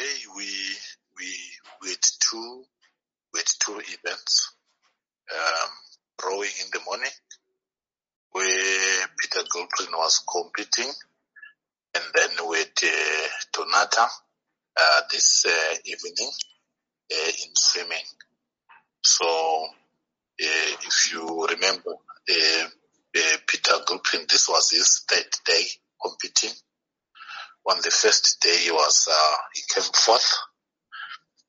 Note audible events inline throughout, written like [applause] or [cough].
today we we had two had two events. Um, rowing in the morning, where Peter Gilpin was competing, and then with uh, Donata uh, this uh, evening uh, in swimming. So, uh, if you remember, uh, Peter Gilpin, this was his third day competing. On the first day, he was uh, he came fourth.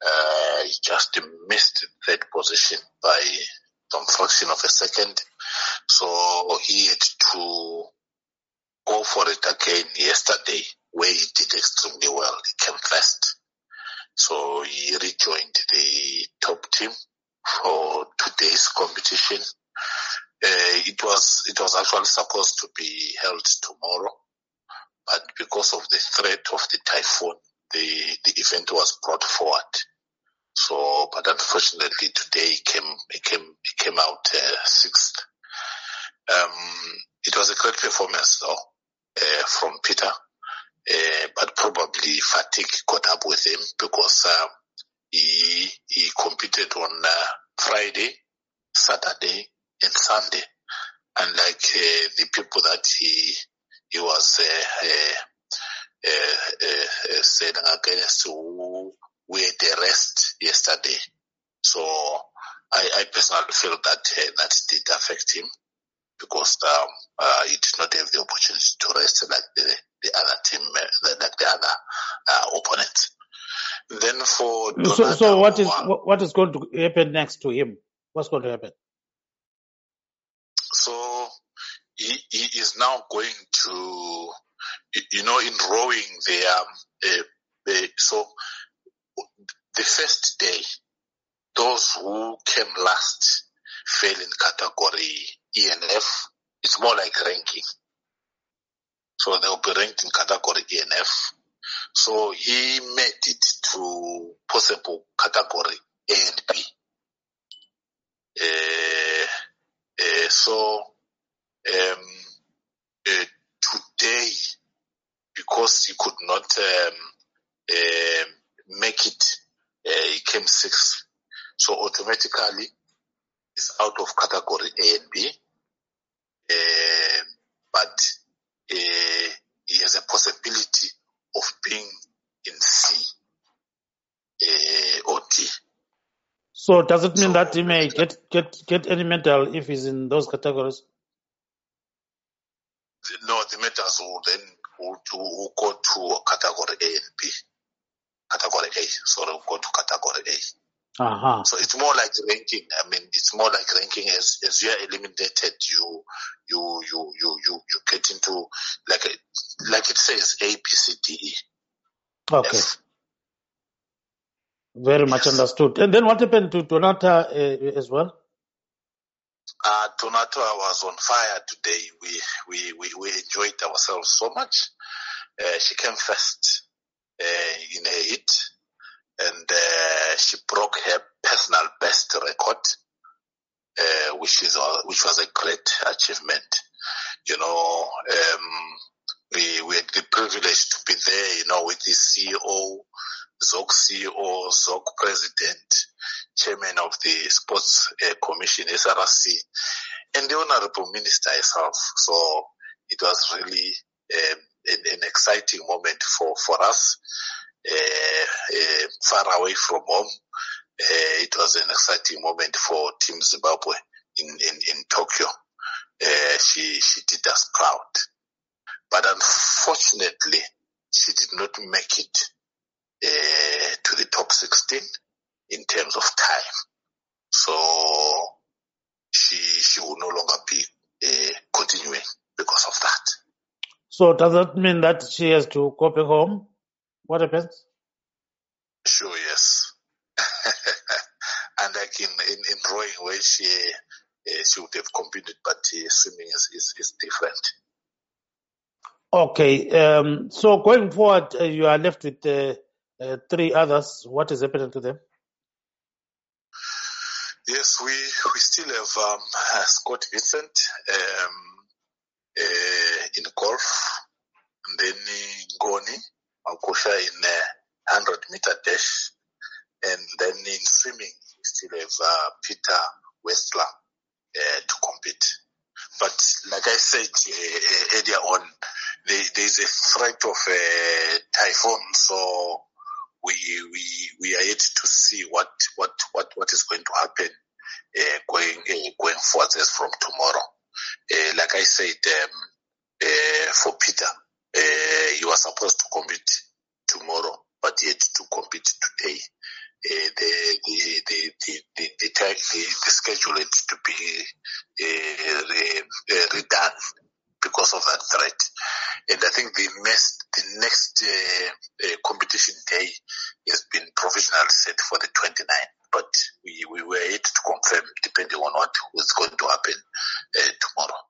Uh, he just missed third position by some fraction of a second. So he had to go for it again yesterday, where he did extremely well. He came first. So he rejoined the top team for today's competition. Uh, it was it was actually supposed to be held tomorrow, because of the threat of the typhoon, the the event was brought forward. So, but unfortunately today he came he came he came out uh, sixth. Um, it was a great performance though uh, from Peter, uh, but probably fatigue caught up with him because uh, he he competed on uh, Friday, Saturday, and Sunday, unlike uh, the people that he he was uh, uh, uh, uh, uh, saying against who were the rest yesterday. So I, I personally feel that uh, that did affect him because um, uh, he did not have the opportunity to rest like the, the other team, like the other uh, opponents. Then for So, Donata so what is what is going to happen next to him? What's going to happen? so he, he is now going to, you- know, in rowing, they um, uh, they, so the first day, those who came last fell in category E and F. It's more like ranking. So they'll be ranked in category E and F. So he made it to possible category A and B. Uh, uh, so um, uh, today, because he could not um, uh, make it, uh, he came sixth. So automatically, he's out of category A and B. Uh, but uh, he has a possibility of being in C uh, or D. So does it mean So that he may get get get any medal if he's in those categories? No, the medals will then will, to, will go to category A and B. Category A, sorry, will go to category A. Uh-huh. So it's more like ranking. I mean, it's more like ranking as as you are eliminated, you you you you you you get into like a, like it says A B C D E Okay. F. Very much Yes. understood. And then what happened to Donata uh, as well? Uh, Donata was on fire today. We we we, we enjoyed ourselves so much. Uh, she came first uh, in a hit, and uh, she broke her personal best record, uh, which is uh, which was a great achievement. You know, um, we we had the privilege to be there. You know, with the CEO, ZOC CEO, ZOC President, Chairman of the Sports uh, Commission, SRC, and the Honorable Minister herself. So it was really um, an, an exciting moment for for us. Uh, uh, far away from home, it was an exciting moment for Team Zimbabwe in in, in Tokyo. She she did us proud, but unfortunately, she did not make it to the top 16 in terms of time. So she she will no longer be uh, continuing because of that. So does that mean that she has to go back home? What happens? Sure, yes. [laughs] and like in, in, in rowing where she uh, she would have competed, but uh, swimming is, is, is different. Okay. Um, so going forward, uh, you are left with uh, three others. What is happening to them? Yes, we we still have um, [laughs] Scott Vincent um, uh, in golf, and then uh, Ngoni in uh, 100 meter dash. And then in swimming, we still have uh, Peter Wetzlar uh, to compete. But like I said uh, earlier on, there, there's a threat of a typhoon, so we we we are yet to see what what what what is going to happen uh, going uh, going forward as from tomorrow. Uh, like I said, um, for Peter, you are supposed to compete tomorrow, but yet to compete today. the, the, the, the, the, the, the, schedule is to be redone because of that threat. And I think the next, the next uh, uh, competition day has been provisionally set for the 29th, but we, we were yet to confirm depending on what was going to happen uh, tomorrow.